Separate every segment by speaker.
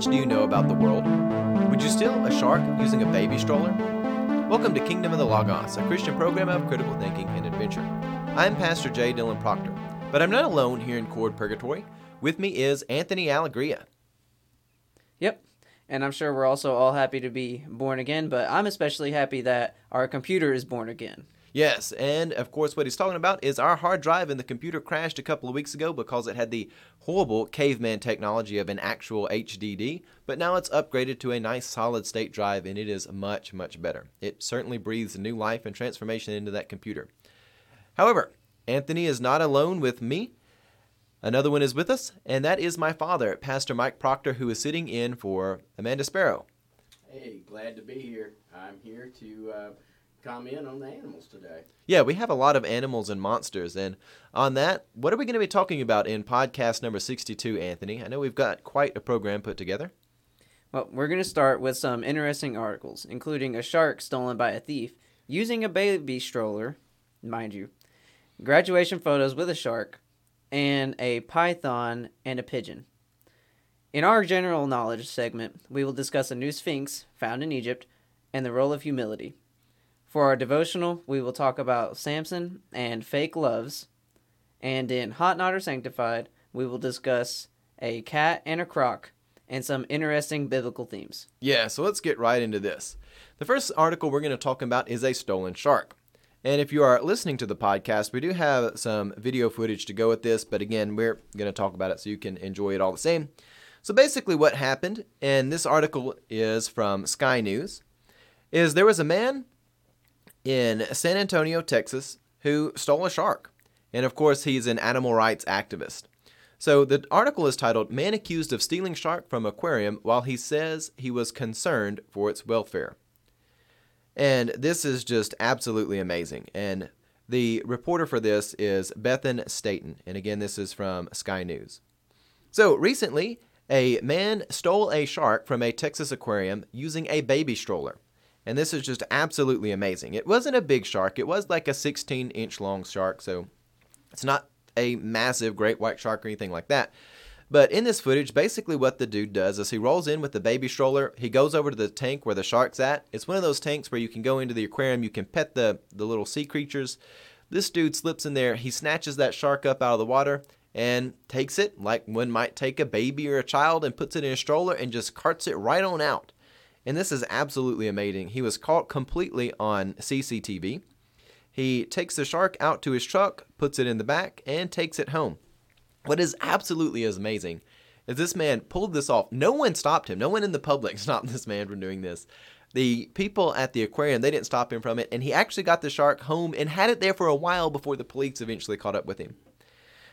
Speaker 1: much do you know about the world? Would you steal a shark using a baby stroller? Welcome to Kingdom of the Logos, a Christian program of critical thinking and adventure. I'm Pastor J. Dylan Proctor, but I'm not alone here in Cord Purgatory. With me is Anthony Allegria.
Speaker 2: Yep. And I'm sure we're also all happy to be born again, but I'm especially happy that our computer is born again.
Speaker 1: Yes, and of course, what he's talking about is our hard drive in the computer crashed a couple of weeks ago because it had the horrible caveman technology of an actual HDD, but now it's upgraded to a nice solid state drive and it is much, much better. It certainly breathes new life and transformation into that computer. However, Anthony is not alone with me. Another one is with us, and that is my father, Pastor Mike Proctor, who is sitting in for Amanda Sparrow.
Speaker 3: Hey, glad to be here. I'm here to uh, comment on the animals today.
Speaker 1: Yeah, we have a lot of animals and monsters. And on that, what are we going to be talking about in podcast number 62, Anthony? I know we've got quite a program put together.
Speaker 2: Well, we're going to start with some interesting articles, including a shark stolen by a thief using a baby stroller, mind you, graduation photos with a shark, and a python and a pigeon. In our general knowledge segment, we will discuss a new sphinx found in Egypt and the role of humility. For our devotional, we will talk about Samson and fake loves. And in Hot Not or Sanctified, we will discuss a cat and a croc and some interesting biblical themes.
Speaker 1: Yeah, so let's get right into this. The first article we're going to talk about is a stolen shark. And if you are listening to the podcast, we do have some video footage to go with this, but again, we're going to talk about it so you can enjoy it all the same. So basically, what happened, and this article is from Sky News, is there was a man in San Antonio, Texas, who stole a shark. And of course, he's an animal rights activist. So the article is titled Man Accused of Stealing Shark from Aquarium While He Says He Was Concerned for Its Welfare. And this is just absolutely amazing. And the reporter for this is Bethan Staten. And again, this is from Sky News. So recently, a man stole a shark from a Texas aquarium using a baby stroller. And this is just absolutely amazing. It wasn't a big shark, it was like a 16 inch long shark. So it's not a massive great white shark or anything like that. But in this footage, basically what the dude does is he rolls in with the baby stroller. He goes over to the tank where the shark's at. It's one of those tanks where you can go into the aquarium, you can pet the, the little sea creatures. This dude slips in there, he snatches that shark up out of the water and takes it like one might take a baby or a child and puts it in a stroller and just carts it right on out. And this is absolutely amazing. He was caught completely on CCTV. He takes the shark out to his truck, puts it in the back, and takes it home. What is absolutely as amazing is this man pulled this off. No one stopped him. No one in the public stopped this man from doing this. The people at the aquarium, they didn't stop him from it, and he actually got the shark home and had it there for a while before the police eventually caught up with him.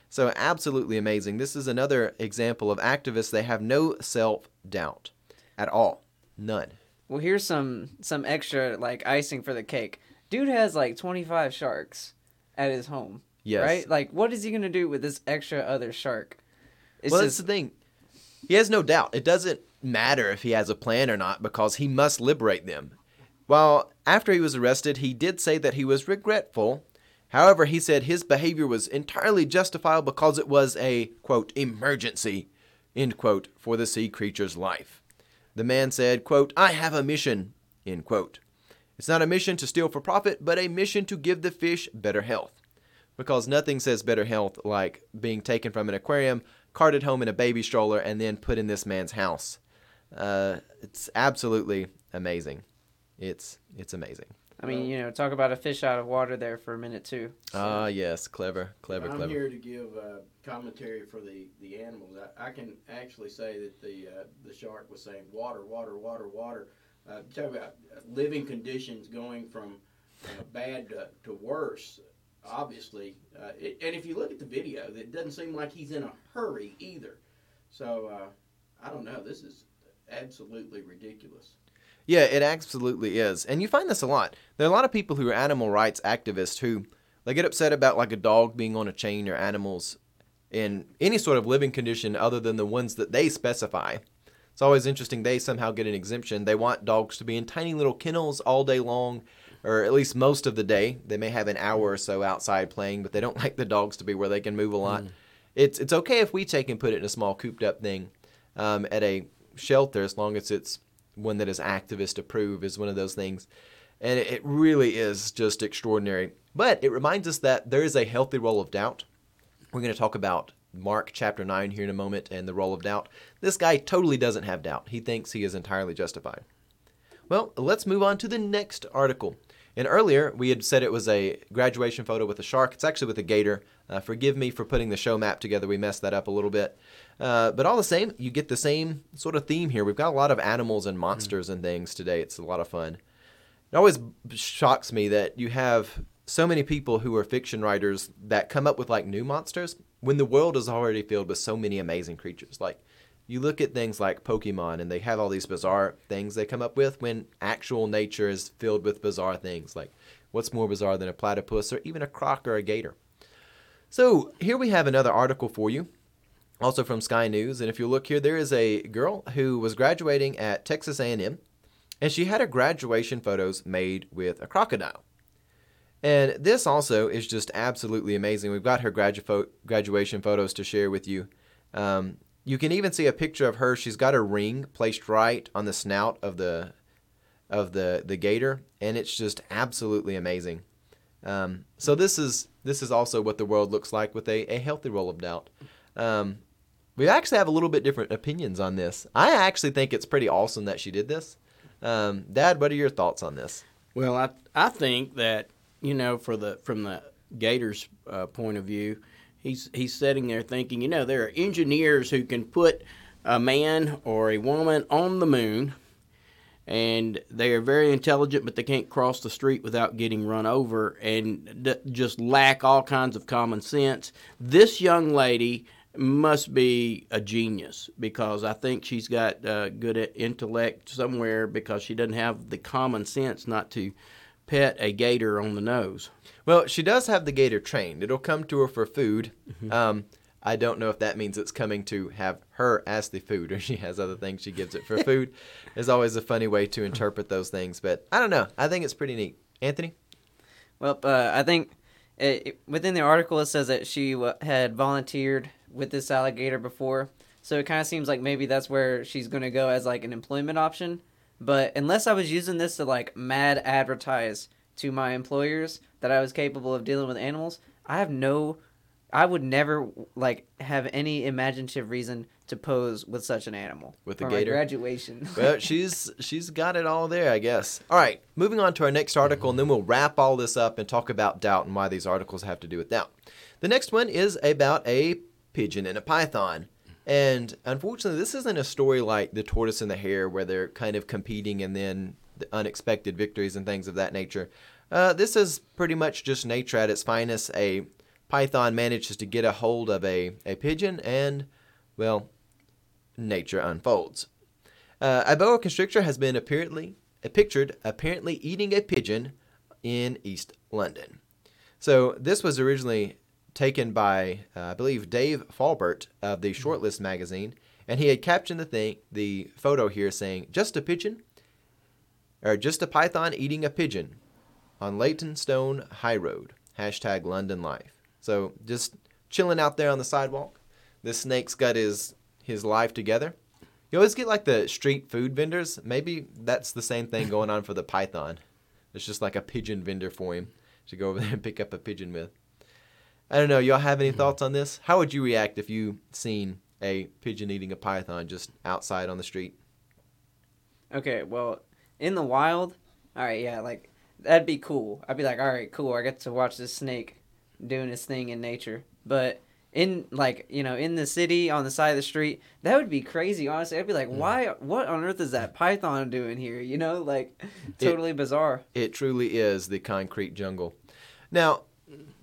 Speaker 1: So, absolutely amazing. This is another example of activists. They have no self doubt at all. None.
Speaker 2: Well, here's some some extra like icing for the cake. Dude has like 25 sharks at his home.
Speaker 1: Yes.
Speaker 2: Right? Like, what is he going to do with this extra other shark?
Speaker 1: It's well, just... that's the thing. He has no doubt. It doesn't matter if he has a plan or not because he must liberate them. While after he was arrested, he did say that he was regretful. However, he said his behavior was entirely justifiable because it was a, quote, emergency, end quote, for the sea creature's life. The man said, quote, I have a mission, end quote. It's not a mission to steal for profit, but a mission to give the fish better health because nothing says better health like being taken from an aquarium, carted home in a baby stroller, and then put in this man's house. Uh, it's absolutely amazing. It's it's amazing.
Speaker 2: I mean, you know, talk about a fish out of water there for a minute too.
Speaker 1: Ah, so. uh, yes, clever, clever,
Speaker 3: I'm
Speaker 1: clever.
Speaker 3: here to give uh, commentary for the, the animals. I, I can actually say that the uh, the shark was saying water, water, water, water. Uh, talk about living conditions going from uh, bad to, to worse obviously. Uh, it, and if you look at the video, it doesn't seem like he's in a hurry either. So uh, I don't know. This is absolutely ridiculous.
Speaker 1: Yeah, it absolutely is. And you find this a lot. There are a lot of people who are animal rights activists who they get upset about like a dog being on a chain or animals in any sort of living condition other than the ones that they specify. It's always interesting they somehow get an exemption. They want dogs to be in tiny little kennels all day long or at least most of the day. They may have an hour or so outside playing, but they don't like the dogs to be where they can move a lot. Mm. It's it's okay if we take and put it in a small cooped up thing um, at a shelter as long as it's one that is activist approved is one of those things. And it really is just extraordinary. But it reminds us that there is a healthy role of doubt. We're going to talk about Mark chapter 9 here in a moment and the role of doubt. This guy totally doesn't have doubt. He thinks he is entirely justified. Well, let's move on to the next article. And earlier, we had said it was a graduation photo with a shark. It's actually with a gator. Uh, forgive me for putting the show map together. We messed that up a little bit. Uh, but all the same, you get the same sort of theme here. We've got a lot of animals and monsters mm. and things today. It's a lot of fun. It always shocks me that you have so many people who are fiction writers that come up with like new monsters when the world is already filled with so many amazing creatures. Like you look at things like Pokemon and they have all these bizarre things they come up with when actual nature is filled with bizarre things. Like what's more bizarre than a platypus or even a croc or a gator? So here we have another article for you, also from Sky News. And if you look here, there is a girl who was graduating at Texas A&M, and she had her graduation photos made with a crocodile. And this also is just absolutely amazing. We've got her gradu- graduation photos to share with you. Um, you can even see a picture of her. She's got a ring placed right on the snout of the of the the gator, and it's just absolutely amazing. Um, so this is this is also what the world looks like with a, a healthy roll of doubt. Um, we actually have a little bit different opinions on this. I actually think it's pretty awesome that she did this. Um, Dad, what are your thoughts on this?
Speaker 3: Well, I I think that you know, for the from the Gators' uh, point of view, he's he's sitting there thinking, you know, there are engineers who can put a man or a woman on the moon, and they are very intelligent, but they can't cross the street without getting run over, and d- just lack all kinds of common sense. This young lady must be a genius because I think she's got uh, good intellect somewhere because she doesn't have the common sense not to pet a gator on the nose.
Speaker 1: Well, she does have the gator trained. It'll come to her for food. Mm-hmm. Um, I don't know if that means it's coming to have her as the food or she has other things she gives it for food. Is always a funny way to interpret those things, but I don't know. I think it's pretty neat. Anthony?
Speaker 2: Well, uh, I think it, it, within the article it says that she w- had volunteered with this alligator before. So it kind of seems like maybe that's where she's going to go as like an employment option. But unless I was using this to like mad advertise to my employers that I was capable of dealing with animals, I have no I would never like have any imaginative reason to pose with such an animal
Speaker 1: with a gator
Speaker 2: graduation.
Speaker 1: well, she's she's got it all there, I guess. All right, moving on to our next article, and then we'll wrap all this up and talk about doubt and why these articles have to do with doubt. The next one is about a pigeon and a python. And unfortunately, this isn't a story like The Tortoise and the Hare, where they're kind of competing and then the unexpected victories and things of that nature. Uh, this is pretty much just nature at its finest. A python manages to get a hold of a, a pigeon, and, well, nature unfolds. Uh, a boa constrictor has been apparently uh, pictured apparently eating a pigeon in East London. So this was originally taken by, uh, I believe, Dave Fawbert of the Shortlist magazine, and he had captioned the thing, the photo here saying, "Just a pigeon, or just a python eating a pigeon on Leytonstone High Road." Hashtag London Life. So just chilling out there on the sidewalk. This snake's got his his life together. You always get like the street food vendors. Maybe that's the same thing going on for the python. It's just like a pigeon vendor for him to go over there and pick up a pigeon with. I don't know. Y'all have any thoughts on this? How would you react if you seen a pigeon eating a python just outside on the street?
Speaker 2: Okay, well, in the wild, all right, yeah, like that'd be cool. I'd be like, all right, cool. I get to watch this snake doing its thing in nature. But in like you know in the city on the side of the street, that would be crazy. Honestly, I'd be like, why? What on earth is that python doing here? You know, like totally
Speaker 1: it,
Speaker 2: bizarre.
Speaker 1: It truly is the concrete jungle. Now,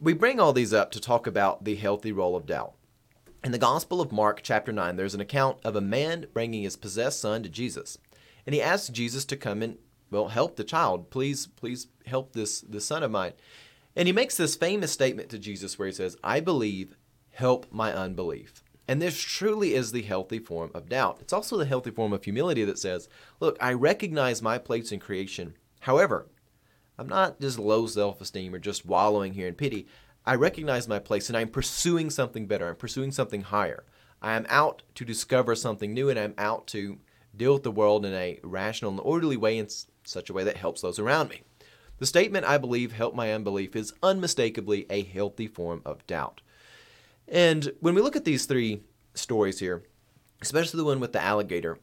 Speaker 1: we bring all these up to talk about the healthy role of doubt. In the Gospel of Mark, chapter 9, there's an account of a man bringing his possessed son to Jesus. And he asks Jesus to come and, well, help the child. Please, please help this, this son of mine. And he makes this famous statement to Jesus where he says, I believe, help my unbelief. And this truly is the healthy form of doubt. It's also the healthy form of humility that says, Look, I recognize my place in creation. However, I'm not just low self esteem or just wallowing here in pity. I recognize my place and I'm pursuing something better. I'm pursuing something higher. I am out to discover something new and I'm out to deal with the world in a rational and orderly way in such a way that helps those around me. The statement, I believe, help my unbelief, is unmistakably a healthy form of doubt. And when we look at these three stories here, especially the one with the alligator,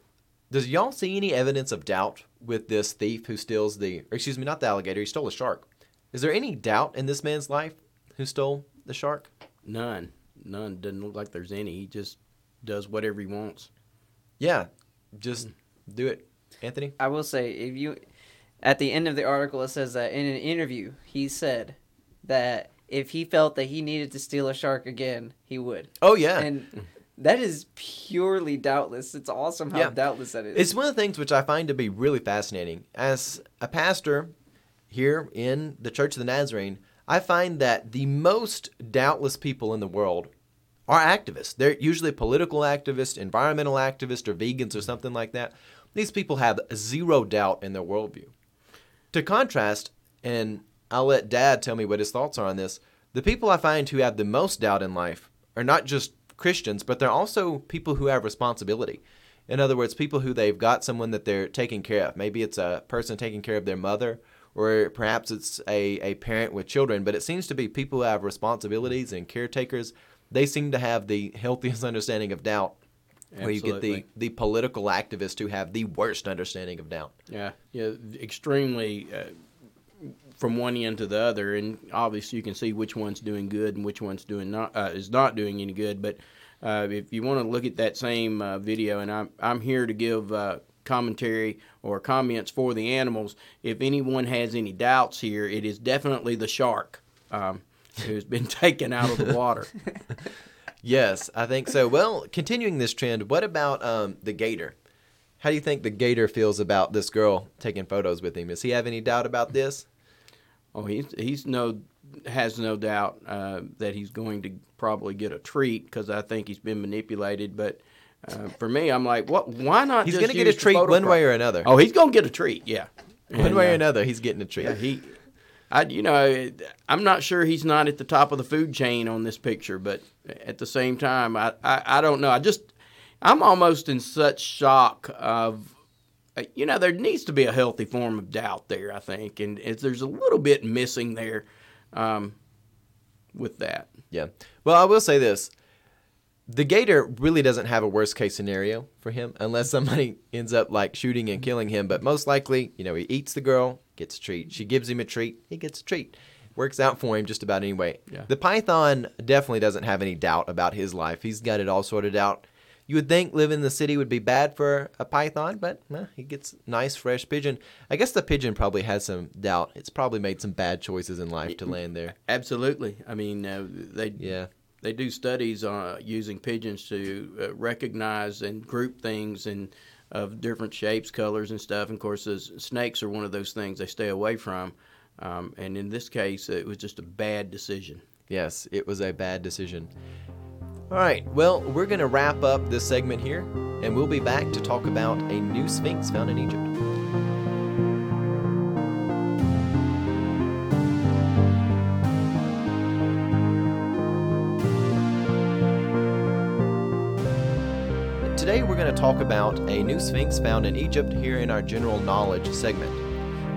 Speaker 1: does y'all see any evidence of doubt with this thief who steals the, or excuse me, not the alligator, he stole a shark? Is there any doubt in this man's life who stole the shark?
Speaker 3: None, none. Doesn't look like there's any. He just does whatever he wants.
Speaker 1: Yeah, just do it. Anthony?
Speaker 2: I will say, if you, at the end of the article, it says that in an interview, he said that if he felt that he needed to steal a shark again, he would.
Speaker 1: Oh, yeah.
Speaker 2: And that is purely doubtless. It's awesome how
Speaker 1: Yeah.
Speaker 2: doubtless that is.
Speaker 1: It's one of the things which I find to be really fascinating. As a pastor here in the Church of the Nazarene, I find that the most doubtless people in the world are activists. They're usually political activists, environmental activists, or vegans or something like that. These people have zero doubt in their worldview. To contrast, and I'll let Dad tell me what his thoughts are on this, the people I find who have the most doubt in life are not just Christians, but they're also people who have responsibility. In other words, people who they've got someone that they're taking care of. Maybe it's a person taking care of their mother, or perhaps it's a, a parent with children, but it seems to be people who have responsibilities and caretakers. They seem to have the healthiest understanding of doubt, where you get the, the political activists who have the worst understanding of doubt.
Speaker 3: Yeah, yeah, extremely uh, from one end to the other, and obviously you can see which one's doing good and which one's doing not uh, is not doing any good. But uh, if you want to look at that same uh, video, and I'm I'm here to give uh, commentary or comments for the animals. If anyone has any doubts here, it is definitely the shark um, who's been taken out of the water.
Speaker 1: Yes, I think so. Well, continuing this trend, what about um, the gator? How do you think the gator feels about this girl taking photos with him? Does he have any doubt about this?
Speaker 3: Oh, he's he's no has no doubt uh, that he's going to probably get a treat because I think he's been manipulated. But uh, for me, I'm like, what? Why not?
Speaker 1: He's going to get a treat one way or another.
Speaker 3: Oh, he's going to get a treat. Yeah,
Speaker 1: one
Speaker 3: And,
Speaker 1: way or
Speaker 3: uh,
Speaker 1: another, he's getting a treat.
Speaker 3: Yeah, he. I, you know, I'm not sure he's not at the top of the food chain on this picture, but at the same time, I, I, I don't know. I just, I'm almost in such shock of, you know, there needs to be a healthy form of doubt there. I think, and there's a little bit missing there, um, with that.
Speaker 1: Yeah. Well, I will say this. The gator really doesn't have a worst case scenario for him unless somebody ends up like shooting and killing him. But most likely, you know, he eats the girl, gets a treat. She gives him a treat, he gets a treat. Works out for him just about anyway.
Speaker 3: Yeah.
Speaker 1: The python definitely doesn't have any doubt about his life. He's got it all sorted out. You would think living in the city would be bad for a python, but eh, he gets nice fresh pigeon. I guess the pigeon probably has some doubt. It's probably made some bad choices in life to land there.
Speaker 3: Absolutely. I mean, uh, they
Speaker 1: Yeah.
Speaker 3: they do studies uh, using pigeons to uh, recognize and group things and of different shapes, colors, and stuff. And of course, snakes are one of those things they stay away from. Um, and in this case, it was just a bad decision.
Speaker 1: Yes, it was a bad decision. All right, well, we're going to wrap up this segment here, and we'll be back to talk about a new sphinx found in Egypt. Today, we're going to talk about a new sphinx found in Egypt here in our general knowledge segment.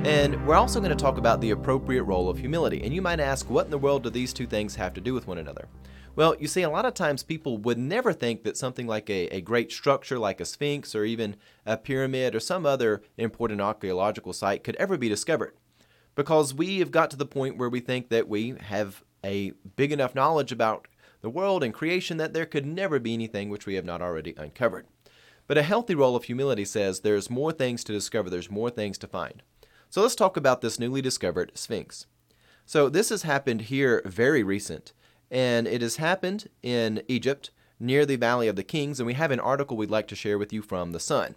Speaker 1: And we're also going to talk about the appropriate role of humility. And you might ask, what in the world do these two things have to do with one another? Well, you see, a lot of times people would never think that something like a, a great structure like a sphinx or even a pyramid or some other important archaeological site could ever be discovered. Because we have got to the point where we think that we have a big enough knowledge about the world and creation that there could never be anything which we have not already uncovered. But a healthy role of humility says there's more things to discover, there's more things to find. So let's talk about this newly discovered Sphinx. So this has happened here very recent, and it has happened in Egypt near the Valley of the Kings, and we have an article we'd like to share with you from The Sun.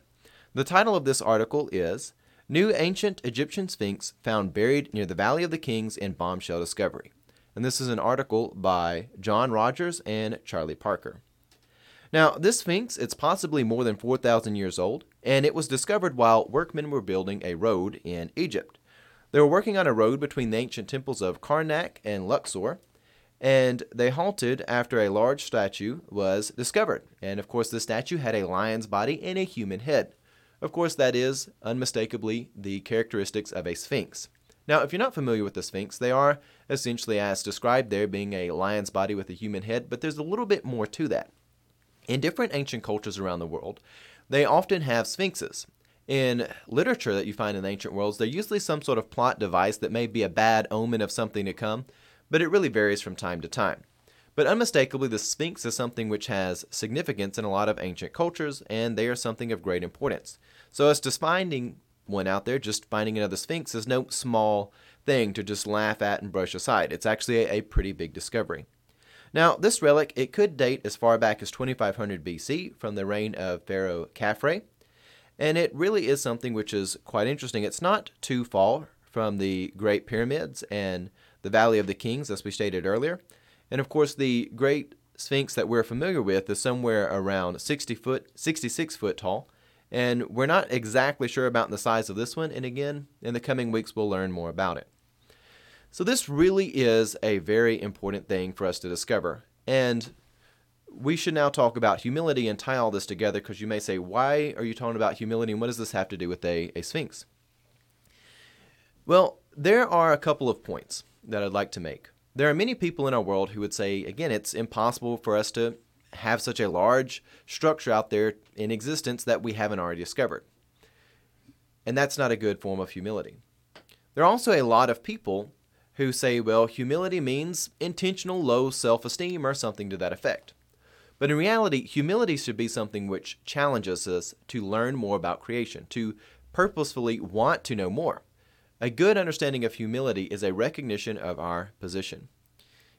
Speaker 1: The title of this article is New Ancient Egyptian Sphinx Found Buried Near the Valley of the Kings in Bombshell Discovery. And this is an article by John Rogers and Charlie Parker. Now, this sphinx, it's possibly more than 4,000 years old, and it was discovered while workmen were building a road in Egypt. They were working on a road between the ancient temples of Karnak and Luxor, and they halted after a large statue was discovered. And of course, the statue had a lion's body and a human head. Of course, that is unmistakably the characteristics of a sphinx. Now, if you're not familiar with the Sphinx, they are essentially as described there, being a lion's body with a human head, but there's a little bit more to that. In different ancient cultures around the world, they often have sphinxes. In literature that you find in ancient worlds, they're usually some sort of plot device that may be a bad omen of something to come, but it really varies from time to time. But unmistakably, the Sphinx is something which has significance in a lot of ancient cultures, and they are something of great importance. So, as to finding one out there, just finding another Sphinx is no small thing to just laugh at and brush aside. It's actually a, a pretty big discovery. Now, this relic, it could date as far back as 2500 BC from the reign of Pharaoh Khafre, and it really is something which is quite interesting. It's not too far from the Great Pyramids and the Valley of the Kings, as we stated earlier. And of course, the Great Sphinx that we're familiar with is somewhere around 60 foot, 66 foot tall, and we're not exactly sure about the size of this one, and again, in the coming weeks, we'll learn more about it. So, this really is a very important thing for us to discover. And we should now talk about humility and tie all this together because you may say, why are you talking about humility and what does this have to do with a, a sphinx? Well, there are a couple of points that I'd like to make. There are many people in our world who would say, again, it's impossible for us to have such a large structure out there in existence that we haven't already discovered. And that's not a good form of humility. There are also a lot of people who say, well, humility means intentional low self esteem or something to that effect. But in reality, humility should be something which challenges us to learn more about creation, to purposefully want to know more. A good understanding of humility is a recognition of our position.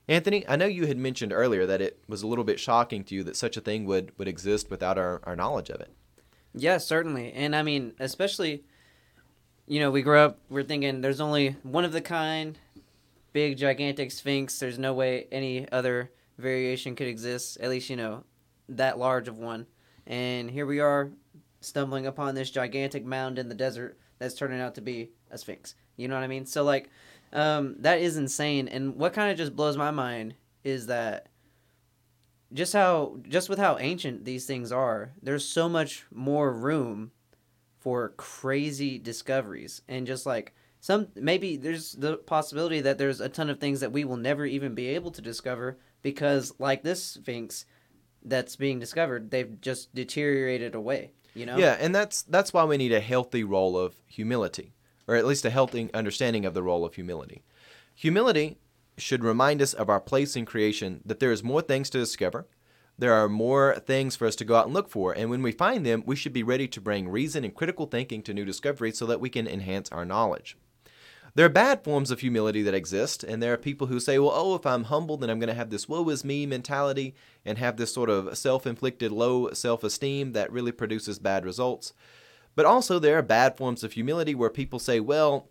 Speaker 1: Anthony, I know you had mentioned earlier that it was a little bit shocking to you that such a thing would, would exist without our, our knowledge of it.
Speaker 2: Yes, certainly. And I mean, especially, you know, we grew up, we're thinking there's only one of the kind, big, gigantic sphinx. There's no way any other variation could exist, at least, you know, that large of one. And here we are stumbling upon this gigantic mound in the desert that's turning out to be a sphinx. You know what I mean? So, like, um, that is insane. And what kind of just blows my mind is that just how just with how ancient these things are, there's so much more room for crazy discoveries and just like some maybe there's the possibility that there's a ton of things that we will never even be able to discover because like this sphinx that's being discovered they've just deteriorated away you know
Speaker 1: yeah and that's that's why we need a healthy role of humility or at least a healthy understanding of the role of humility. Humility should remind us of our place in creation, that there is more things to discover. There are more things for us to go out and look for, and when we find them, we should be ready to bring reason and critical thinking to new discoveries so that we can enhance our knowledge. There are bad forms of humility that exist, and there are people who say, well, oh, if I'm humble, then I'm going to have this woe is me mentality and have this sort of self inflicted low self esteem that really produces bad results. But also, there are bad forms of humility where people say, well,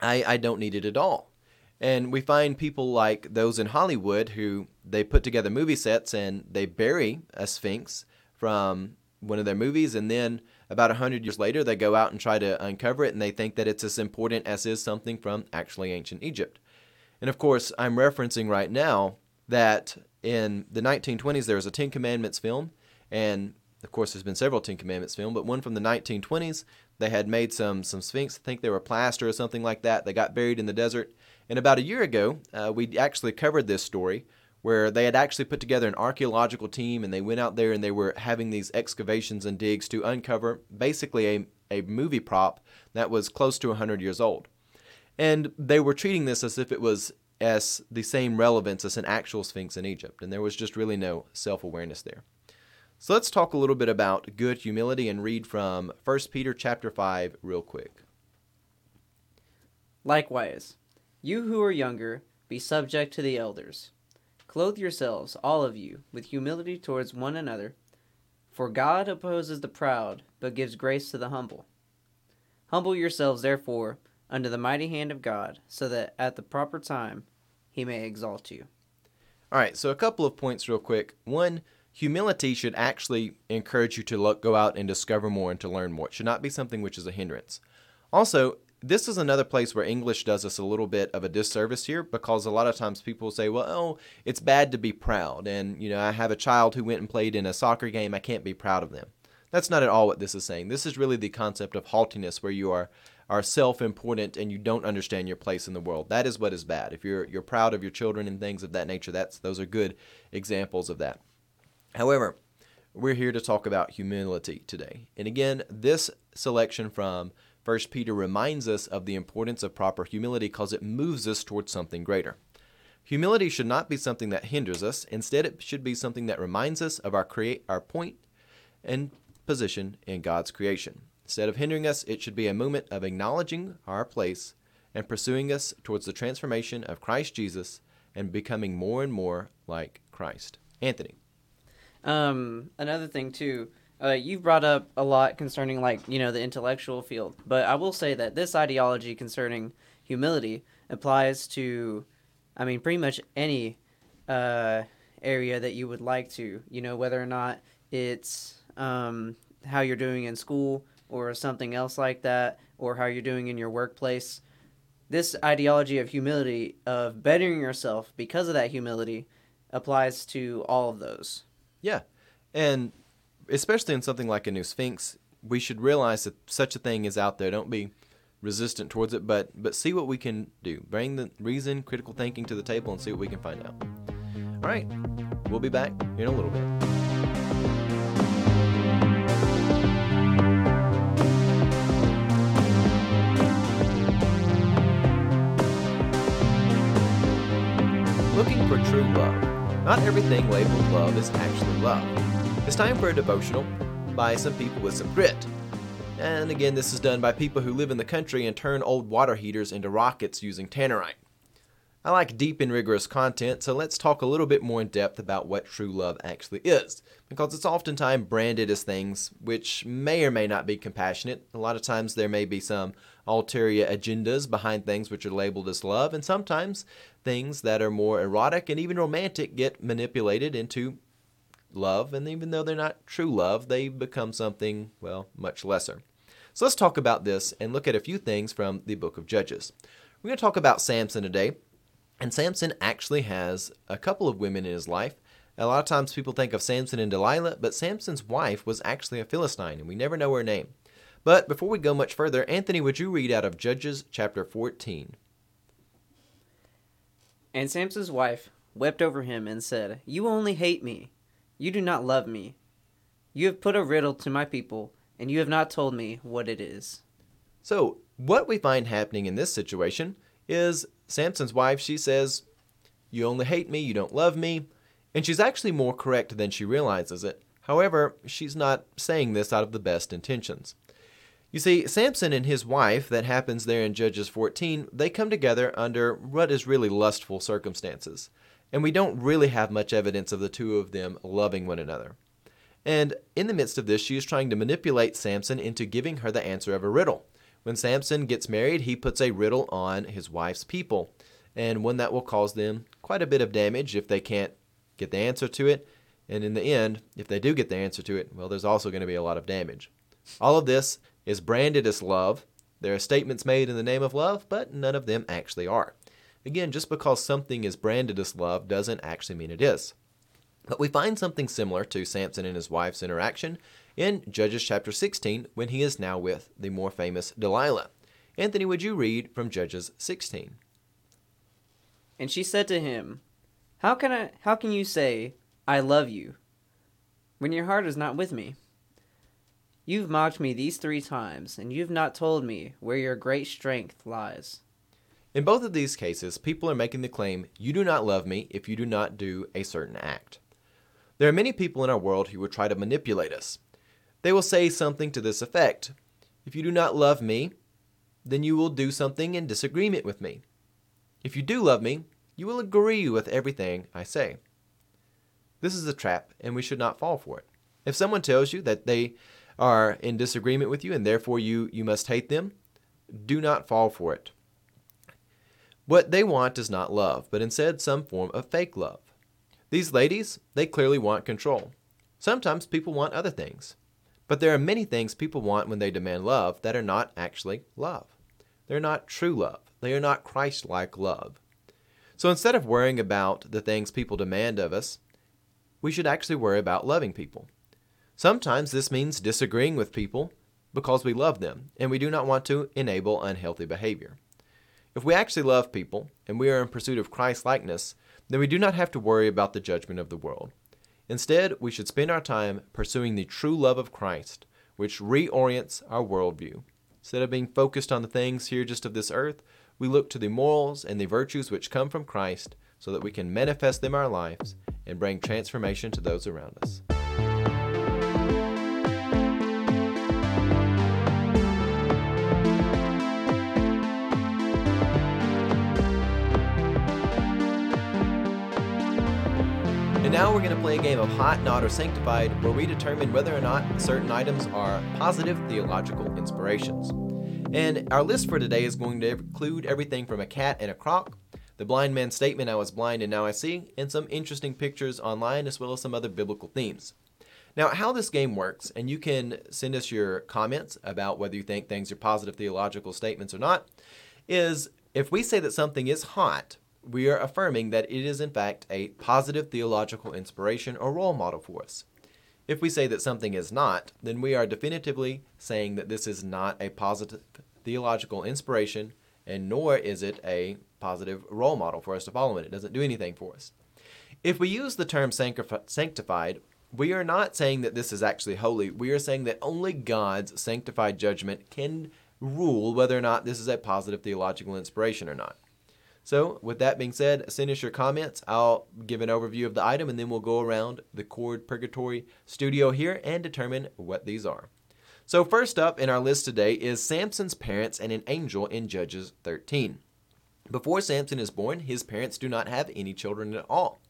Speaker 1: I, I don't need it at all. And we find people like those in Hollywood who they put together movie sets and they bury a sphinx from one of their movies and then about 100 years later they go out and try to uncover it and they think that it's as important as is something from actually ancient Egypt. And of course, I'm referencing right now that in the 1920s there was a 10 commandments film and of course, there's been several Ten Commandments films, but one from the 1920s. They had made some some sphinx. I think they were plaster or something like that. They got buried in the desert. And about a year ago, uh, we actually covered this story where they had actually put together an archaeological team and they went out there and they were having these excavations and digs to uncover basically a, a movie prop that was close to 100 years old. And they were treating this as if it was as the same relevance as an actual sphinx in Egypt. And there was just really no self awareness there. So let's talk a little bit about good humility and read from 1 Peter chapter 5 real quick.
Speaker 2: Likewise, you who are younger, be subject to the elders. Clothe yourselves, all of you, with humility towards one another, for God opposes the proud, but gives grace to the humble. Humble yourselves, therefore, under the mighty hand of God, so that at the proper time he may exalt you.
Speaker 1: All right, so a couple of points real quick. One, humility should actually encourage you to look, go out and discover more and to learn more. It should not be something which is a hindrance. Also, this is another place where English does us a little bit of a disservice here because a lot of times people say, well, oh, it's bad to be proud. And, you know, I have a child who went and played in a soccer game. I can't be proud of them. That's not at all what this is saying. This is really the concept of haughtiness, where you are are self-important and you don't understand your place in the world. That is what is bad. If you're you're proud of your children and things of that nature, that's those are good examples of that. However, we're here to talk about humility today. And again, this selection from 1 Peter reminds us of the importance of proper humility because it moves us towards something greater. Humility should not be something that hinders us. Instead, it should be something that reminds us of our create our point and position in God's creation. Instead of hindering us, it should be a moment of acknowledging our place and pursuing us towards the transformation of Christ Jesus and becoming more and more like Christ. Anthony.
Speaker 2: Um, another thing too, uh, you've brought up a lot concerning like you know the intellectual field, but I will say that this ideology concerning humility applies to, I mean, pretty much any uh, area that you would like to. You know, whether or not it's um, how you're doing in school or something else like that, or how you're doing in your workplace. This ideology of humility, of bettering yourself because of that humility, applies to all of those.
Speaker 1: Yeah. And especially in something like a new Sphinx, we should realize that such a thing is out there. Don't be resistant towards it, but but see what we can do. Bring the reason, critical thinking to the table and see what we can find out. All right. We'll be back in a little bit. Looking for true love. Not everything labeled love is actually love. It's time for a devotional by some people with some grit. And again, this is done by people who live in the country and turn old water heaters into rockets using tannerite. I like deep and rigorous content, so let's talk a little bit more in depth about what true love actually is, because it's oftentimes branded as things which may or may not be compassionate. A lot of times there may be some ulterior agendas behind things which are labeled as love, and sometimes things that are more erotic and even romantic get manipulated into love, and even though they're not true love, they become something, well, much lesser. So let's talk about this and look at a few things from the book of Judges. We're going to talk about Samson today. And Samson actually has a couple of women in his life. A lot of times people think of Samson and Delilah, but Samson's wife was actually a Philistine, and we never know her name. But before we go much further, Anthony, would you read out of Judges chapter 14?
Speaker 2: And Samson's wife wept over him and said, You only hate me. You do not love me. You have put a riddle to my people, and you have not told me what it is.
Speaker 1: So, what we find happening in this situation is Samson's wife, she says, You only hate me, you don't love me. And she's actually more correct than she realizes it. However, she's not saying this out of the best intentions. You see, Samson and his wife, that happens there in Judges 14, they come together under what is really lustful circumstances. And we don't really have much evidence of the two of them loving one another. And in the midst of this, she is trying to manipulate Samson into giving her the answer of a riddle. When Samson gets married, he puts a riddle on his wife's people, and one that will cause them quite a bit of damage if they can't get the answer to it. And in the end, if they do get the answer to it, well, there's also going to be a lot of damage. All of this is branded as love. There are statements made in the name of love, but none of them actually are. Again, just because something is branded as love doesn't actually mean it is. But we find something similar to Samson and his wife's interaction in Judges chapter 16 when he is now with the more famous Delilah. Anthony, would you read from Judges 16?
Speaker 2: And she said to him, How can I how can you say, I love you, when your heart is not with me? You've mocked me these three times, and you've not told me where your great strength lies.
Speaker 1: In both of these cases, people are making the claim, You do not love me if you do not do a certain act. There are many people in our world who would try to manipulate us. They will say something to this effect If you do not love me, then you will do something in disagreement with me. If you do love me, you will agree with everything I say. This is a trap, and we should not fall for it. If someone tells you that they are in disagreement with you and therefore you, you must hate them, do not fall for it. What they want is not love, but instead some form of fake love. These ladies, they clearly want control. Sometimes people want other things. But there are many things people want when they demand love that are not actually love. They're not true love. They are not Christ like love. So instead of worrying about the things people demand of us, we should actually worry about loving people. Sometimes this means disagreeing with people because we love them and we do not want to enable unhealthy behavior. If we actually love people and we are in pursuit of Christ likeness, then we do not have to worry about the judgment of the world. Instead, we should spend our time pursuing the true love of Christ, which reorients our worldview. Instead of being focused on the things here just of this earth, we look to the morals and the virtues which come from Christ so that we can manifest them in our lives and bring transformation to those around us. Now we're going to play a game of Hot, Not, or Sanctified where we determine whether or not certain items are positive theological inspirations. And our list for today is going to include everything from a cat and a croc, the blind man's statement, I was blind and now I see, and some interesting pictures online as well as some other biblical themes. Now, how this game works, and you can send us your comments about whether you think things are positive theological statements or not, is if we say that something is hot, we are affirming that it is in fact a positive theological inspiration or role model for us. If we say that something is not, then we are definitively saying that this is not a positive theological inspiration and nor is it a positive role model for us to follow in. It doesn't do anything for us. If we use the term sanctified, we are not saying that this is actually holy. We are saying that only God's sanctified judgment can rule whether or not this is a positive theological inspiration or not. So, with that being said, send us your comments. I'll give an overview of the item and then we'll go around the Chord Purgatory studio here and determine what these are. So, first up in our list today is Samson's parents and an angel in Judges 13. Before Samson is born, his parents do not have any children at all,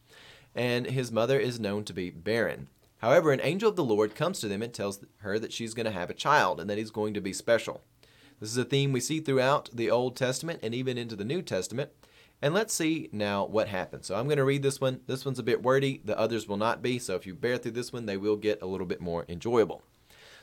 Speaker 1: and his mother is known to be barren. However, an angel of the Lord comes to them and tells her that she's going to have a child and that he's going to be special. This is a theme we see throughout the Old Testament and even into the New Testament. And let's see now what happens. So I'm going to read this one. This one's a bit wordy, the others will not be. So if you bear through this one, they will get a little bit more enjoyable.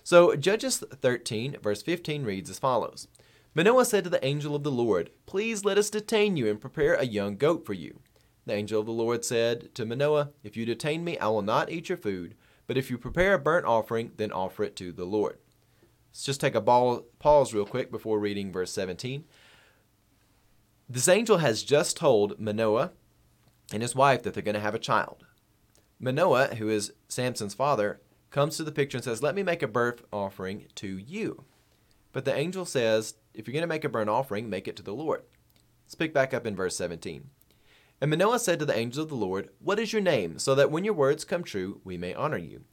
Speaker 1: So Judges 13, verse 15 reads as follows Manoah said to the angel of the Lord, Please let us detain you and prepare a young goat for you. The angel of the Lord said to Manoah, If you detain me, I will not eat your food, but if you prepare a burnt offering, then offer it to the Lord. Let's just take a ball, pause real quick before reading verse 17. This angel has just told Manoah and his wife that they're going to have a child. Manoah, who is Samson's father, comes to the picture and says, Let me make a burnt offering to you. But the angel says, If you're going to make a burnt offering, make it to the Lord. Let's pick back up in verse 17. And Manoah said to the angel of the Lord, What is your name, so that when your words come true, we may honor you?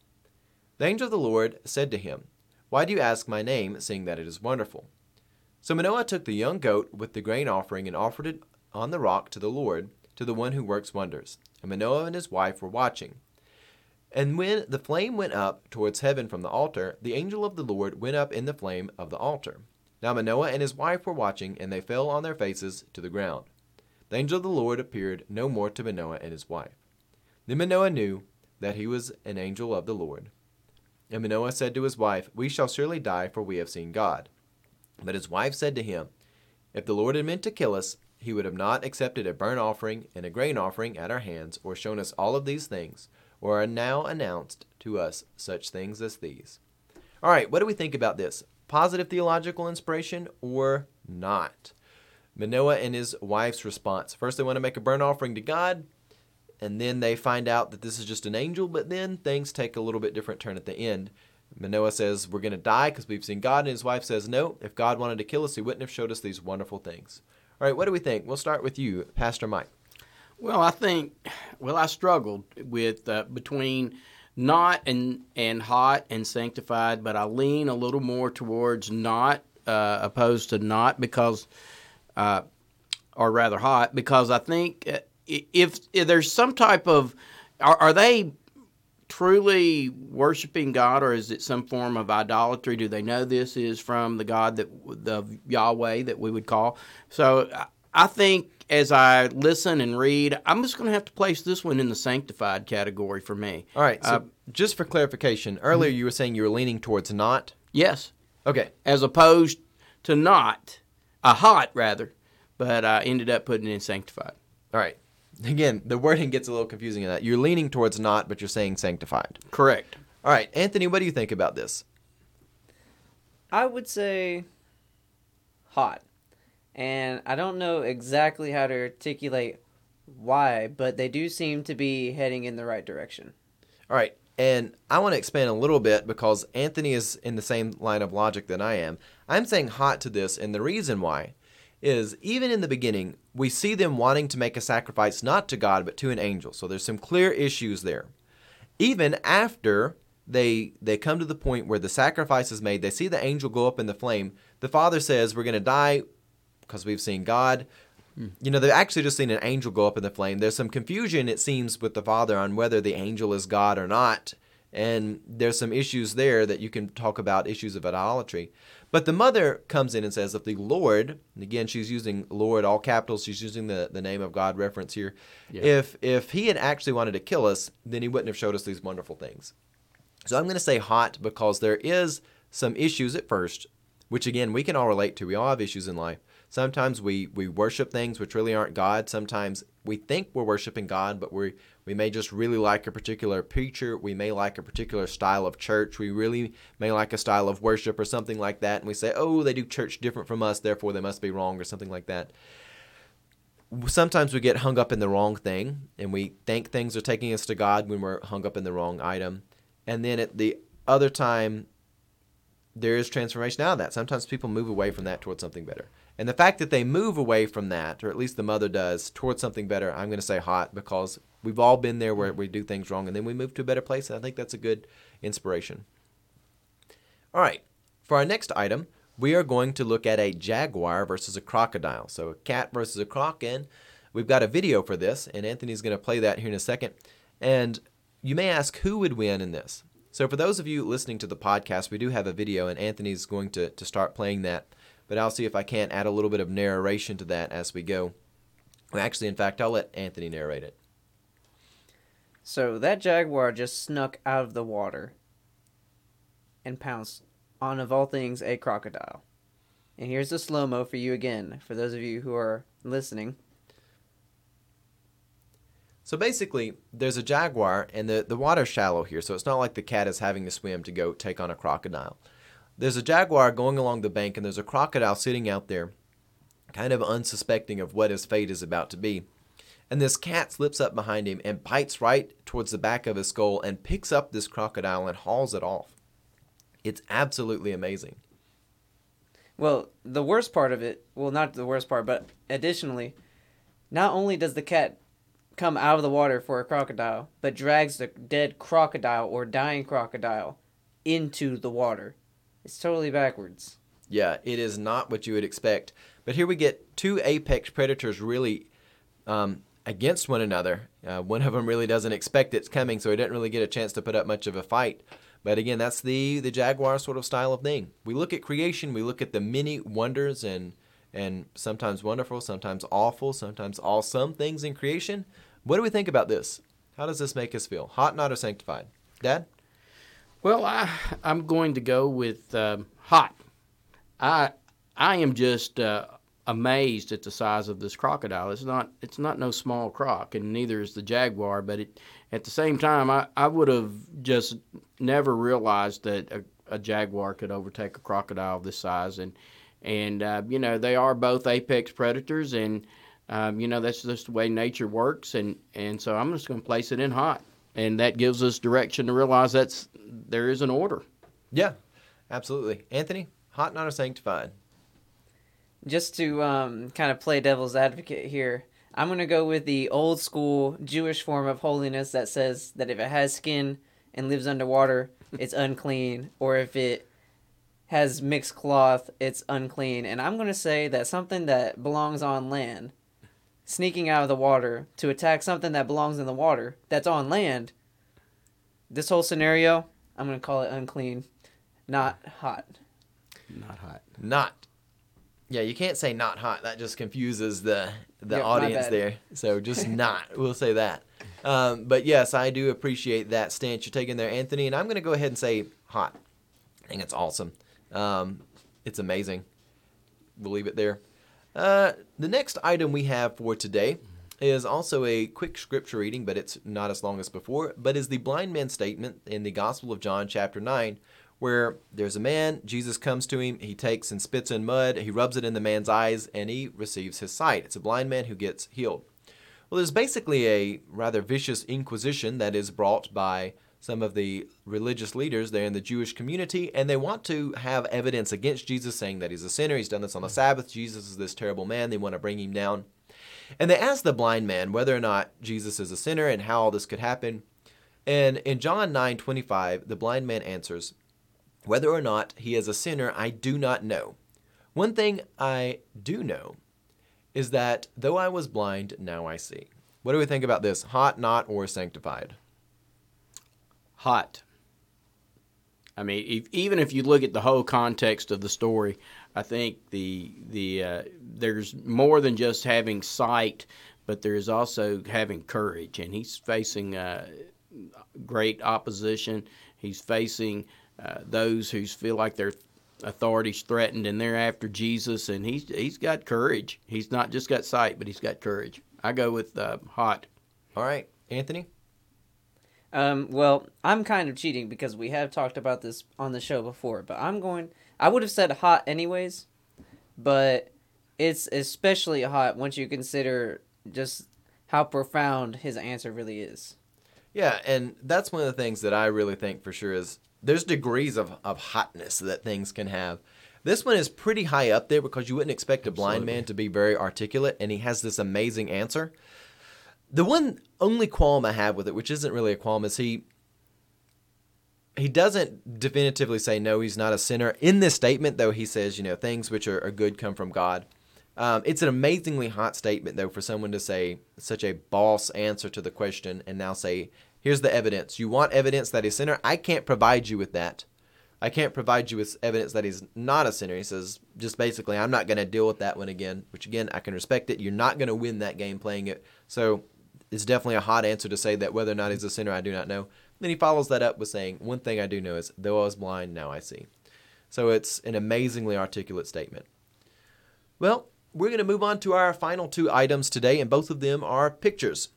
Speaker 1: The angel of the Lord said to him, Why do you ask my name, seeing that it is wonderful? So Manoah took the young goat with the grain offering and offered it on the rock to the Lord, to the one who works wonders. And Manoah and his wife were watching. And when the flame went up towards heaven from the altar, the angel of the Lord went up in the flame of the altar. Now Manoah and his wife were watching, and they fell on their faces to the ground. The angel of the Lord appeared no more to Manoah and his wife. Then Manoah knew that he was an angel of the Lord. And Manoah said to his wife, We shall surely die, for we have seen God. But his wife said to him, If the Lord had meant to kill us, he would have not accepted a burnt offering and a grain offering at our hands, or shown us all of these things, or are now announced to us such things as these. All right, what do we think about this? Positive theological inspiration or not? Manoah and his wife's response. First, they want to make a burnt offering to God, and then they find out that this is just an angel, but then things take a little bit different turn at the end. Manoah says, We're going to die because we've seen God. And his wife says, No, if God wanted to kill us, he wouldn't have showed us these wonderful things. All right, what do we think? We'll start with you, Pastor Mike.
Speaker 3: Well, I think, well, I struggled with uh, between not and, and hot and sanctified, but I lean a little more towards not uh, opposed to not because, uh, or rather hot, because I think uh, if, if there's some type of, are, are they truly worshiping God, or is it some form of idolatry? Do they know this is from the God that the Yahweh that we would call? So I think as I listen and read, I'm just going to have to place this one in the sanctified category for me.
Speaker 1: All right. So uh, just for clarification, earlier you were saying you were leaning towards not.
Speaker 3: Yes.
Speaker 1: Okay.
Speaker 3: As opposed to not, a hot rather, but I ended up putting it in sanctified.
Speaker 1: All right. Again, the wording gets a little confusing in that. You're leaning towards not, but you're saying sanctified.
Speaker 3: Correct.
Speaker 1: All right, Anthony, what do you think about this?
Speaker 2: I would say hot. And I don't know exactly how to articulate why, but they do seem to be heading in the right direction.
Speaker 1: All right, and I want to expand a little bit because Anthony is in the same line of logic that I am. I'm saying hot to this, and the reason why is even in the beginning, we see them wanting to make a sacrifice not to God but to an angel. So there's some clear issues there. Even after they they come to the point where the sacrifice is made, they see the angel go up in the flame. The father says, "We're going to die because we've seen God." Hmm. You know, they've actually just seen an angel go up in the flame. There's some confusion, it seems, with the father on whether the angel is God or not. And there's some issues there that you can talk about issues of idolatry. But the mother comes in and says, if the Lord, and again, she's using Lord, all capitals, she's using the, the name of God reference here.
Speaker 4: Yeah.
Speaker 1: If, if he had actually wanted to kill us, then he wouldn't have showed us these wonderful things. So I'm going to say hot because there is some issues at first, which again, we can all relate to. We all have issues in life. Sometimes we, we worship things which really aren't God. Sometimes we think we're worshiping God, but we we may just really like a particular preacher. We may like a particular style of church. We really may like a style of worship or something like that. And we say, oh, they do church different from us, therefore they must be wrong or something like that. Sometimes we get hung up in the wrong thing and we think things are taking us to God when we're hung up in the wrong item. And then at the other time, there is transformation out of that. Sometimes people move away from that towards something better. And the fact that they move away from that, or at least the mother does, towards something better, I'm going to say hot because we've all been there where we do things wrong and then we move to a better place. And I think that's a good inspiration. All right, for our next item, we are going to look at a jaguar versus a crocodile. So a cat versus a croc, and we've got a video for this, and Anthony's going to play that here in a second. And you may ask who would win in this. So for those of you listening to the podcast, we do have a video, and Anthony's going to, to start playing that. But I'll see if I can't add a little bit of narration to that as we go. Actually, in fact, I'll let Anthony narrate it.
Speaker 2: So that jaguar just snuck out of the water and pounced on, of all things, a crocodile. And here's the slow mo for you again, for those of you who are listening.
Speaker 1: So basically, there's a jaguar, and the, the water's shallow here, so it's not like the cat is having to swim to go take on a crocodile. There's a jaguar going along the bank, and there's a crocodile sitting out there, kind of unsuspecting of what his fate is about to be. And this cat slips up behind him and bites right towards the back of his skull and picks up this crocodile and hauls it off. It's absolutely amazing.
Speaker 2: Well, the worst part of it, well, not the worst part, but additionally, not only does the cat come out of the water for a crocodile, but drags the dead crocodile or dying crocodile into the water. It's totally backwards.
Speaker 1: Yeah, it is not what you would expect. But here we get two apex predators really um, against one another. Uh, one of them really doesn't expect it's coming, so he didn't really get a chance to put up much of a fight. But again, that's the the jaguar sort of style of thing. We look at creation, we look at the many wonders and and sometimes wonderful, sometimes awful, sometimes awesome things in creation. What do we think about this? How does this make us feel? Hot, not, or sanctified? Dad?
Speaker 4: Well, I I'm going to go with um, hot. I I am just uh, amazed at the size of this crocodile. It's not it's not no small croc, and neither is the jaguar. But it, at the same time, I, I would have just never realized that a, a jaguar could overtake a crocodile this size. And and uh, you know they are both apex predators, and um, you know that's just the way nature works. And and so I'm just going to place it in hot, and that gives us direction to realize that's there is an order.
Speaker 1: Yeah, absolutely. Anthony, hot, not, or sanctified?
Speaker 2: Just to um, kind of play devil's advocate here, I'm going to go with the old school Jewish form of holiness that says that if it has skin and lives underwater, it's unclean, or if it has mixed cloth, it's unclean. And I'm going to say that something that belongs on land, sneaking out of the water to attack something that belongs in the water that's on land, this whole scenario, I'm going to call it unclean, not hot.
Speaker 4: Not hot.
Speaker 1: Not. Yeah, you can't say not hot. That just confuses the the
Speaker 2: Yep,
Speaker 1: audience there. So just not. We'll say that. Um, but yes, I do appreciate that stance you're taking there, Anthony. And I'm going to go ahead and say hot. I think it's awesome. Um, it's amazing. We'll leave it there. Uh, the next item we have for today is also a quick scripture reading, but it's not as long as before, but is the blind man statement in the Gospel of John, chapter 9, where there's a man, Jesus comes to him, he takes and spits in mud, he rubs it in the man's eyes, and he receives his sight. It's a blind man who gets healed. Well, there's basically a rather vicious inquisition that is brought by some of the religious leaders there in the Jewish community, and they want to have evidence against Jesus saying that he's a sinner. He's done this on the Sabbath. Jesus is this terrible man. They want to bring him down. And they ask the blind man whether or not Jesus is a sinner and how all this could happen. And in John 9 25, the blind man answers, Whether or not he is a sinner, I do not know. One thing I do know is that though I was blind, now I see. What do we think about this? Hot, not, or sanctified?
Speaker 3: Hot. I mean, if, even if you look at the whole context of the story, I think the the uh, there's more than just having sight, but there's also having courage, and he's facing uh, great opposition. He's facing uh, those who feel like their authority's threatened, and they're after Jesus, and he's he's got courage. He's not just got sight, but he's got courage. I go with uh, hot.
Speaker 1: All right, Anthony.
Speaker 2: Um, well, I'm kind of cheating because we have talked about this on the show before, but I'm going. I would have said hot anyways, but it's especially hot once you consider just how profound his answer really is.
Speaker 1: Yeah, and that's one of the things that I really think for sure is there's degrees of, of hotness that things can have. This one is pretty high up there because you wouldn't expect a blind man to be very articulate, and he has this amazing answer. The one only qualm I have with it, which isn't really a qualm, is he he doesn't definitively say no, he's not a sinner. In this statement, though, he says, you know, things which are, are good come from God. Um, it's an amazingly hot statement, though, for someone to say such a boss answer to the question and now say, here's the evidence. You want evidence that he's a sinner? I can't provide you with that. I can't provide you with evidence that he's not a sinner. He says, just basically, I'm not going to deal with that one again, which again, I can respect it. You're not going to win that game playing it. So it's definitely a hot answer to say that whether or not he's a sinner, I do not know. Then he follows that up with saying, One thing I do know is, though I was blind, now I see. So it's an amazingly articulate statement. Well, we're going to move on to our final two items today, and both of them are pictures.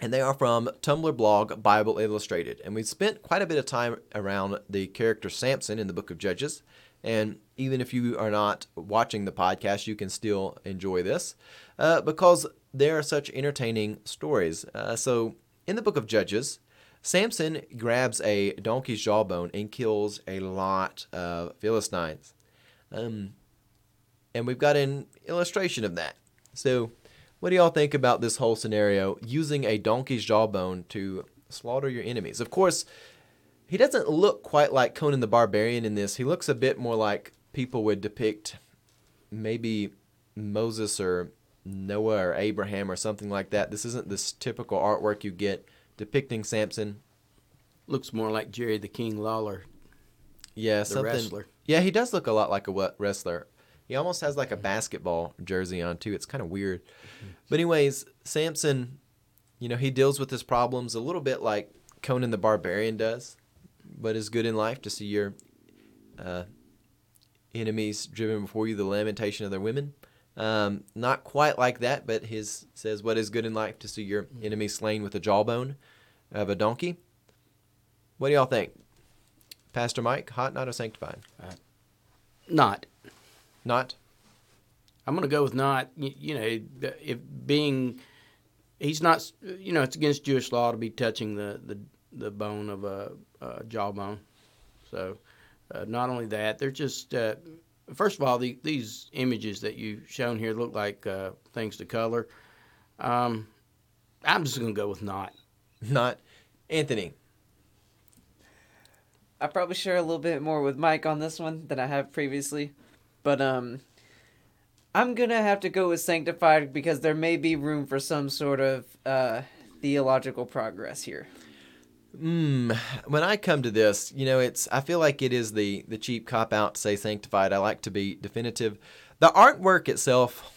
Speaker 1: And they are from Tumblr blog Bible Illustrated. And we've spent quite a bit of time around the character Samson in the book of Judges. And even if you are not watching the podcast, you can still enjoy this uh, because there are such entertaining stories. Uh, so, in the book of Judges, Samson grabs a donkey's jawbone and kills a lot of Philistines. Um, and we've got an illustration of that. So, what do y'all think about this whole scenario using a donkey's jawbone to slaughter your enemies? Of course, he doesn't look quite like Conan the Barbarian in this. He looks a bit more like people would depict maybe Moses or Noah or Abraham or something like that. This isn't this typical artwork you get depicting Samson.
Speaker 3: Looks more like Jerry the King Lawler,
Speaker 1: Yeah,
Speaker 3: the
Speaker 1: something.
Speaker 3: wrestler.
Speaker 1: Yeah, he does look a lot like a wrestler. He almost has like a basketball jersey on too. It's kind of weird. But anyways, Samson, you know, he deals with his problems a little bit like Conan the Barbarian does, but is good in life to see your uh, enemies driven before you, the lamentation of their women. Um, not quite like that, but his says, "What is good in life to see your enemy slain with the jawbone of a donkey." What do y'all think, Pastor Mike? Hot, not, or sanctified?
Speaker 3: Not.
Speaker 1: Not.
Speaker 3: I'm going to go with not. You, you know, if being, he's not. You know, it's against Jewish law to be touching the the, the bone of a, a jawbone. So, uh, not only that, they're just. Uh, first of all, the, these images that you've shown here look like uh, things to color. Um, I'm just going to go with not.
Speaker 1: Not. Anthony.
Speaker 2: I probably share a little bit more with Mike on this one than I have previously, but um, I'm gonna have to go with sanctified because there may be room for some sort of uh, theological progress here.
Speaker 1: Mm, when I come to this, you know, it's I feel like it is the the cheap cop out to say sanctified. I like to be definitive. The artwork itself,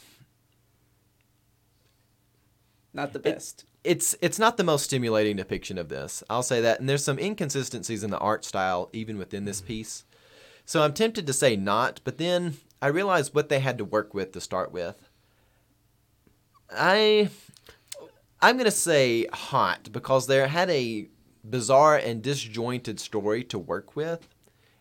Speaker 2: Not the best.
Speaker 1: it's it's not the most stimulating depiction of this. I'll say that, and there's some inconsistencies in the art style even within this piece. So I'm tempted to say not, but then I realized what they had to work with to start with. I I'm going to say hot because there had a bizarre and disjointed story to work with,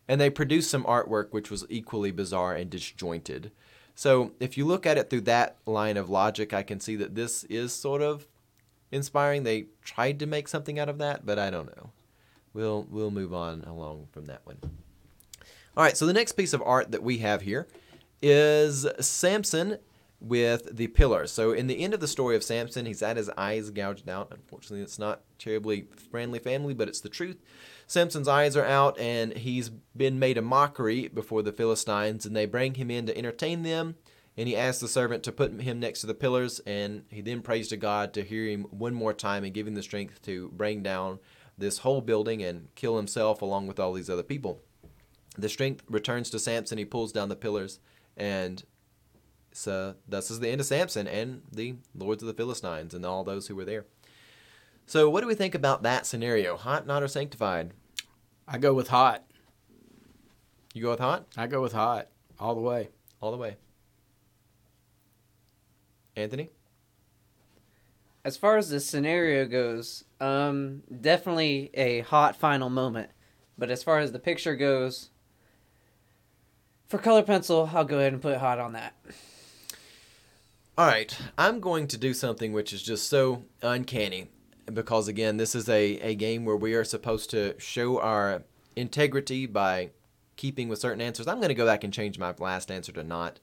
Speaker 1: and they produced some artwork which was equally bizarre and disjointed. So if you look at it through that line of logic, I can see that this is sort of inspiring. They tried to make something out of that, but I don't know. We'll we'll move on along from that one. All right, so the next piece of art that we have here is Samson with the pillars. So in the end of the story of Samson, he's had his eyes gouged out. Unfortunately, it's not terribly friendly family, but it's the truth. Samson's eyes are out and he's been made a mockery before the Philistines and they bring him in to entertain them. And he asks the servant to put him next to the pillars, and he then prays to God to hear him one more time and give him the strength to bring down this whole building and kill himself along with all these other people. The strength returns to Samson. He pulls down the pillars, and so thus is the end of Samson and the lords of the Philistines and all those who were there. So, what do we think about that scenario? Hot, not, or sanctified?
Speaker 4: I go with hot.
Speaker 1: You go with hot
Speaker 4: I go with hot all the way.
Speaker 1: all the way. Anthony?
Speaker 2: As far as the scenario goes, um, definitely a hot final moment. But as far as the picture goes, for color pencil, I'll go ahead and put hot on that.
Speaker 1: All right, I'm going to do something which is just so uncanny because, again, this is a, a game where we are supposed to show our integrity by keeping with certain answers. I'm going to go back and change my last answer to not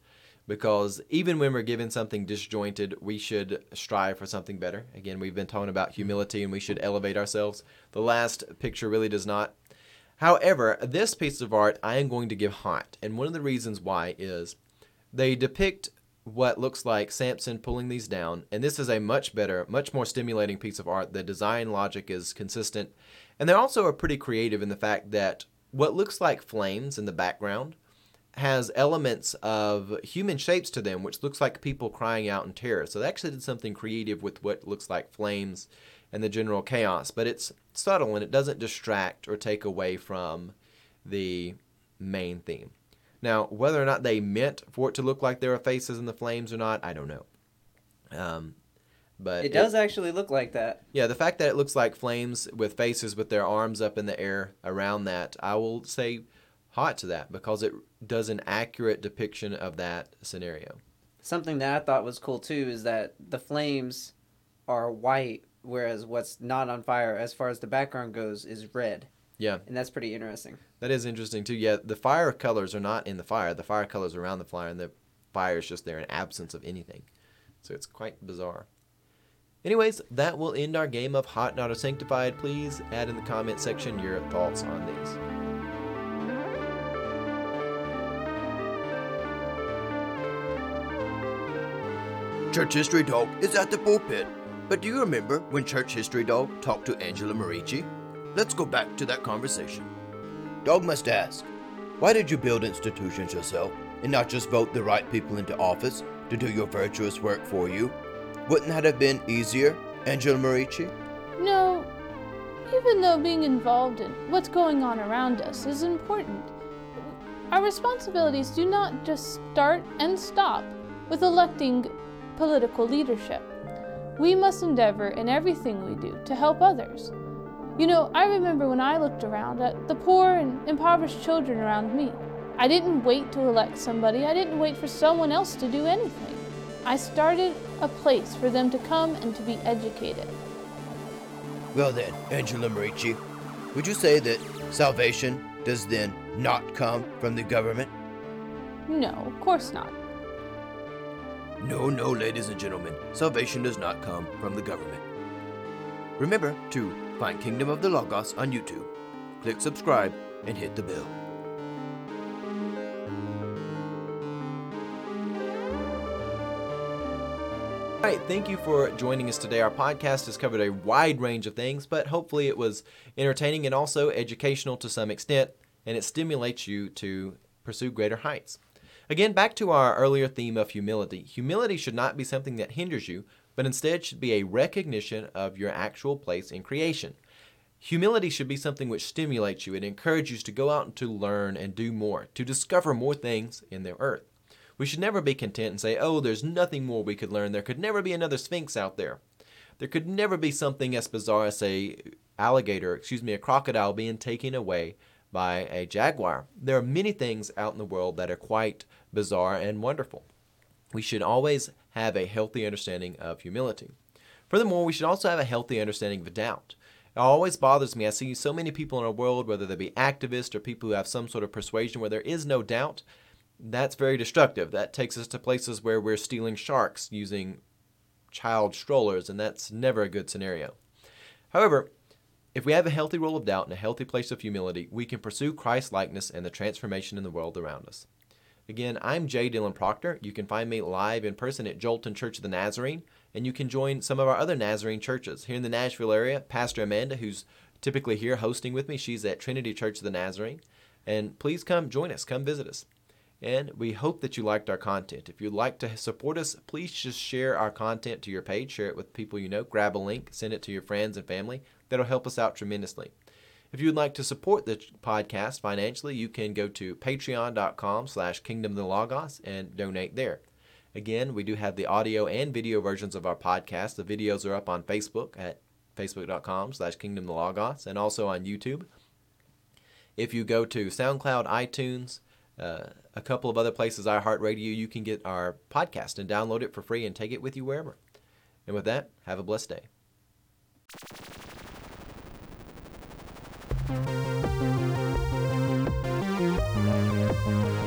Speaker 1: because even when we're given something disjointed, we should strive for something better. Again, we've been talking about humility and we should elevate ourselves. The last picture really does not. However, this piece of art I am going to give hot, and one of the reasons why is they depict what looks like Samson pulling these down, and this is a much better, much more stimulating piece of art. The design logic is consistent, and they also are pretty creative in the fact that what looks like flames in the background has elements of human shapes to them, which looks like people crying out in terror. So they actually did something creative with what looks like flames and the general chaos, but it's subtle and it doesn't distract or take away from the main theme. Now, whether or not they meant for it to look like there are faces in the flames or not, I don't know. Um, but
Speaker 2: It does actually look like that.
Speaker 1: yeah, the fact that it looks like flames with faces with their arms up in the air around that, I will say hot to that because it does an accurate depiction of that scenario.
Speaker 2: Something that I thought was cool too is that the flames are white, whereas what's not on fire, as far as the background goes, is red.
Speaker 1: Yeah.
Speaker 2: And that's pretty interesting.
Speaker 1: That is interesting too. Yeah, the fire colors are not in the fire. The fire colors are around the fire, and the fire is just there in absence of anything. So it's quite bizarre. Anyways, that will end our game of Hot Not or Sanctified. Please add in the comment section your thoughts on these.
Speaker 5: Church History Dog is at the pulpit. But do you remember when Church History Dog talked to Angela Merici? Let's go back to that conversation. Dog must ask, why did you build institutions yourself and not just vote the right people into office to do your virtuous work for you? Wouldn't that have been easier, Angela Merici?
Speaker 6: No, even though being involved in what's going on around us is important, our responsibilities do not just start and stop with electing political leadership. We must endeavor in everything we do to help others. You know, I remember when I looked around at the poor and impoverished children around me. I didn't wait to elect somebody, I didn't wait for someone else to do anything. I started a place for them to come and to be educated.
Speaker 5: Well then, Angela Merici, would you say that salvation does then not come from the government?
Speaker 6: No, of course not.
Speaker 5: No, no, ladies and gentlemen, salvation does not come from the government. Remember to find Kingdom of the Logos on YouTube, click subscribe, and hit the bell.
Speaker 1: All right, thank you for joining us today. Our podcast has covered a wide range of things, but hopefully it was entertaining and also educational to some extent, and it stimulates you to pursue greater heights. Again, back to our earlier theme of humility. Humility should not be something that hinders you, but instead should be a recognition of your actual place in creation. Humility should be something which stimulates you and encourages you to go out and to learn and do more, to discover more things in the earth. We should never be content and say, oh, there's nothing more we could learn. There could never be another Sphinx out there. there could never be something as bizarre as a alligator, excuse me, a crocodile being taken away by a jaguar. There are many things out in the world that are quite bizarre and wonderful. We should always have a healthy understanding of humility. Furthermore, we should also have a healthy understanding of doubt. It always bothers me. I see so many people in our world, whether they be activists or people who have some sort of persuasion where there is no doubt. That's very destructive. That takes us to places where we're stealing sharks using child strollers, and that's never a good scenario. However, if we have a healthy role of doubt and a healthy place of humility, we can pursue Christ likeness and the transformation in the world around us. Again, I'm Jay Dylan Proctor. You can find me live in person at Joelton Church of the Nazarene, and you can join some of our other Nazarene churches. Here in the Nashville area, Pastor Amanda, who's typically here hosting with me, she's at Trinity Church of the Nazarene. And please come join us, come visit us. And we hope that you liked our content. If you'd like to support us, please just share our content to your page, share it with people you know, grab a link, send it to your friends and family. That'll help us out tremendously. If you would like to support the podcast financially, you can go to patreon.com slash kingdom the logos and donate there. Again, we do have the audio and video versions of our podcast. The videos are up on Facebook at facebook.com slash kingdom the logos and also on YouTube. If you go to SoundCloud, iTunes, uh, a couple of other places, iHeartRadio, you can get our podcast and download it for free and take it with you wherever. And with that, have a blessed day. Thank you.